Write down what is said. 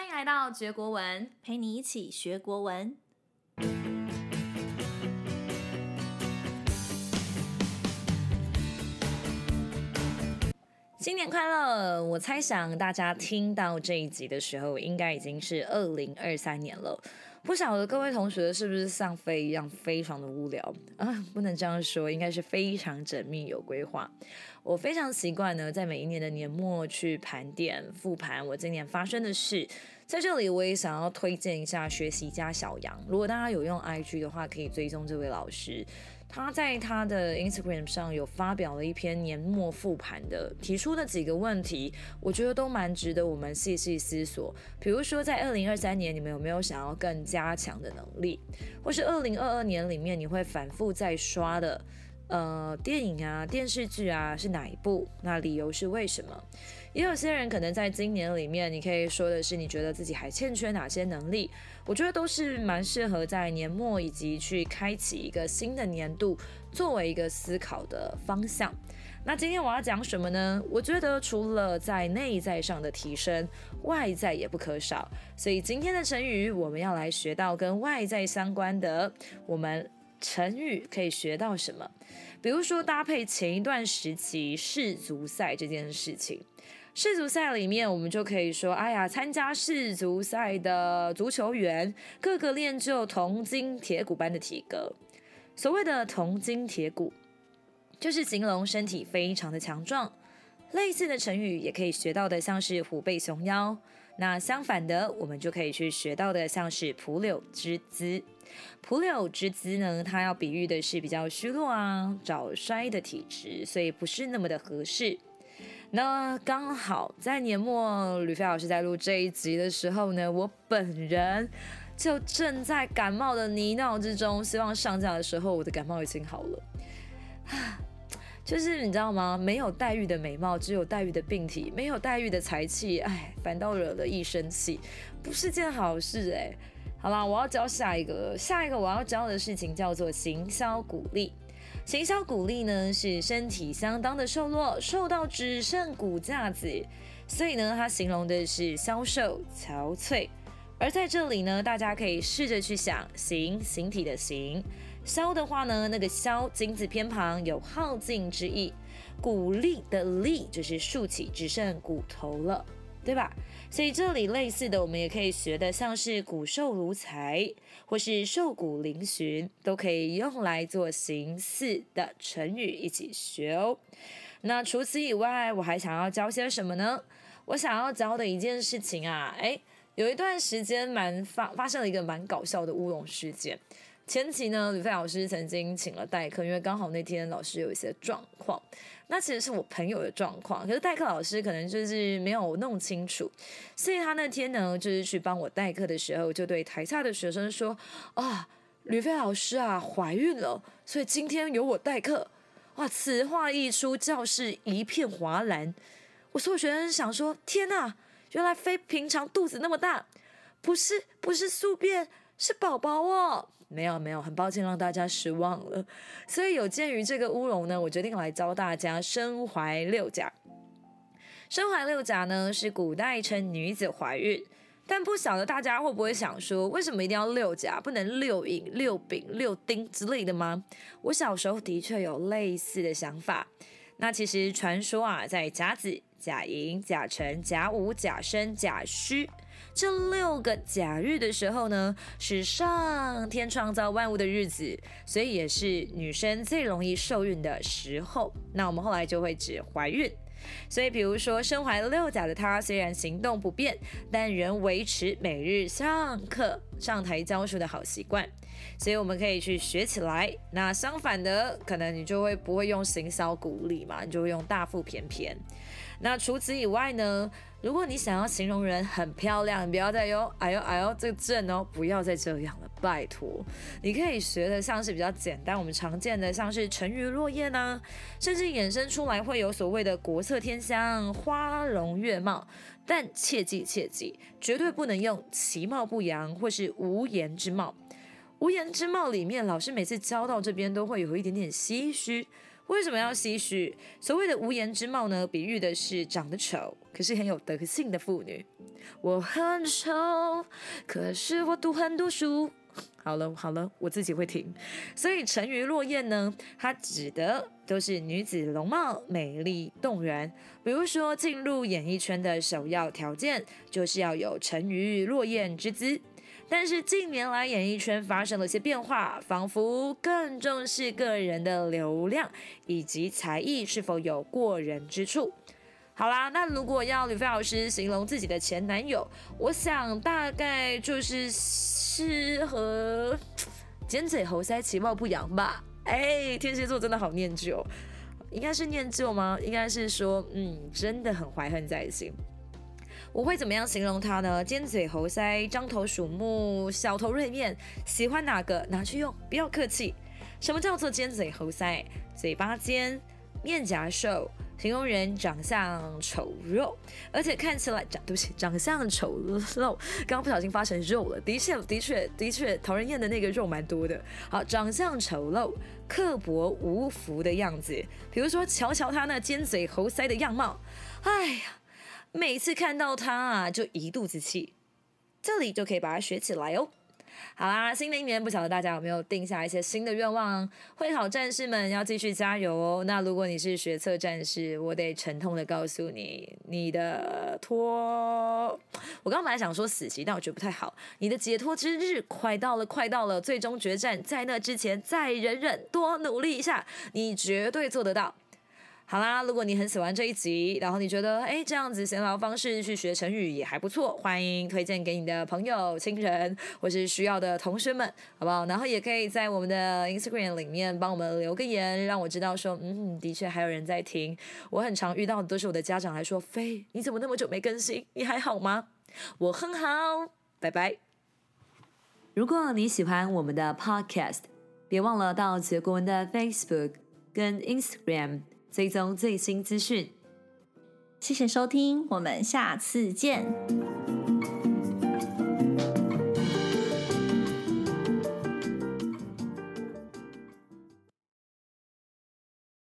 欢迎来到学国文，陪你一起学国文。新年快乐！我猜想大家听到这一集的时候，应该已经是二零二三年了。不晓得各位同学是不是像飞一样非常的无聊啊？不能这样说，应该是非常缜密有规划。我非常习惯呢，在每一年的年末去盘点复盘我今年发生的事。在这里，我也想要推荐一下学习家小杨。如果大家有用 IG 的话，可以追踪这位老师。他在他的 Instagram 上有发表了一篇年末复盘的，提出的几个问题，我觉得都蛮值得我们细细思索。比如说，在二零二三年，你们有没有想要更加强的能力？或是二零二二年里面，你会反复在刷的？呃，电影啊，电视剧啊，是哪一部？那理由是为什么？也有些人可能在今年里面，你可以说的是，你觉得自己还欠缺哪些能力？我觉得都是蛮适合在年末以及去开启一个新的年度，作为一个思考的方向。那今天我要讲什么呢？我觉得除了在内在上的提升，外在也不可少。所以今天的成语，我们要来学到跟外在相关的，我们。成语可以学到什么？比如说搭配前一段时期世足赛这件事情，世足赛里面我们就可以说，哎呀，参加世足赛的足球员个个练就铜筋铁骨般的体格。所谓的铜筋铁骨，就是形容身体非常的强壮。类似的成语也可以学到的，像是虎背熊腰。那相反的，我们就可以去学到的，像是蒲柳之姿。蒲柳之姿呢，它要比喻的是比较虚弱啊、早衰的体质，所以不是那么的合适。那刚好在年末，吕飞老师在录这一集的时候呢，我本人就正在感冒的泥淖之中，希望上架的时候，我的感冒已经好了。就是你知道吗？没有黛玉的美貌，只有黛玉的病体；没有黛玉的才气，哎，反倒惹了一身气，不是件好事哎。好啦，我要教下一个，下一个我要教的事情叫做行销鼓励。行销鼓励呢，是身体相当的瘦弱，瘦到只剩骨架子，所以呢，它形容的是消瘦憔悴。而在这里呢，大家可以试着去想，形形体的形，消的话呢，那个消金字偏旁有耗尽之意，鼓励的力就是竖起只剩骨头了，对吧？所以这里类似的，我们也可以学的，像是骨瘦如柴，或是瘦骨嶙峋，都可以用来做形似的成语一起学哦。那除此以外，我还想要教些什么呢？我想要教的一件事情啊，诶。有一段时间蛮发发生了一个蛮搞笑的乌龙事件。前期呢，吕飞老师曾经请了代课，因为刚好那天老师有一些状况。那其实是我朋友的状况，可是代课老师可能就是没有弄清楚，所以他那天呢，就是去帮我代课的时候，就对台下的学生说：“啊，吕飞老师啊，怀孕了，所以今天由我代课。”哇，此话一出，教室一片哗然。我所有学生想说：“天呐！”原来非平常肚子那么大，不是不是宿便，是宝宝哦。没有没有，很抱歉让大家失望了。所以有鉴于这个乌龙呢，我决定来教大家身怀六甲。身怀六甲呢，是古代称女子怀孕，但不晓得大家会不会想说，为什么一定要六甲，不能六乙、六丙、六丁之类的吗？我小时候的确有类似的想法。那其实传说啊，在甲子。甲寅、甲辰、甲午、甲申、甲戌这六个假日的时候呢，是上天创造万物的日子，所以也是女生最容易受孕的时候。那我们后来就会指怀孕。所以，比如说身怀六甲的她，虽然行动不便，但仍维持每日上课、上台教书的好习惯。所以我们可以去学起来。那相反的，可能你就会不会用行销鼓励嘛，你就会用大腹便便。那除此以外呢，如果你想要形容人很漂亮，你不要再用哎呦哎呦这个正哦，不要再这样了，拜托。你可以学的像是比较简单，我们常见的像是沉鱼落雁啊，甚至衍生出来会有所谓的国色天香、花容月貌。但切记切记，绝对不能用其貌不扬或是无颜之貌。无颜之貌里面，老师每次教到这边都会有一点点唏嘘。为什么要唏嘘？所谓的无颜之貌呢，比喻的是长得丑，可是很有德性的妇女。我很丑，可是我读很多书。好了好了，我自己会听。所以沉鱼落雁呢，它指的都是女子容貌美丽动人。比如说进入演艺圈的首要条件，就是要有沉鱼落雁之姿。但是近年来演艺圈发生了些变化，仿佛更重视个人的流量以及才艺是否有过人之处。好啦，那如果要吕飞老师形容自己的前男友，我想大概就是适合尖嘴猴腮、其貌不扬吧。哎，天蝎座真的好念旧，应该是念旧吗？应该是说，嗯，真的很怀恨在心。我会怎么样形容他呢？尖嘴猴腮、张头鼠目、小头锐面，喜欢哪个拿去用，不要客气。什么叫做尖嘴猴腮？嘴巴尖，面颊瘦。形容人长相丑陋，而且看起来长，对不起，长相丑陋，刚刚不小心发成肉了。的确，的确，的确，讨人厌的那个肉蛮多的。好，长相丑陋、刻薄无福的样子，比如说，瞧瞧他那尖嘴猴腮的样貌，哎呀，每次看到他啊，就一肚子气。这里就可以把它学起来哦。好啦，新的一年不晓得大家有没有定下一些新的愿望？会考战士们要继续加油哦。那如果你是学测战士，我得沉痛的告诉你，你的脱……我刚刚本来想说死期，但我觉得不太好。你的解脱之日快到了，快到了！最终决战在那之前，再忍忍，多努力一下，你绝对做得到。好啦，如果你很喜欢这一集，然后你觉得哎，这样子闲聊方式去学成语也还不错，欢迎推荐给你的朋友、亲人或是需要的同学们，好不好？然后也可以在我们的 Instagram 里面帮我们留个言，让我知道说，嗯，的确还有人在听。我很常遇到的都是我的家长来说，飞，你怎么那么久没更新？你还好吗？我很好，拜拜。如果你喜欢我们的 Podcast，别忘了到杰国文的 Facebook 跟 Instagram。追踪最新资讯，谢谢收听，我们下次见。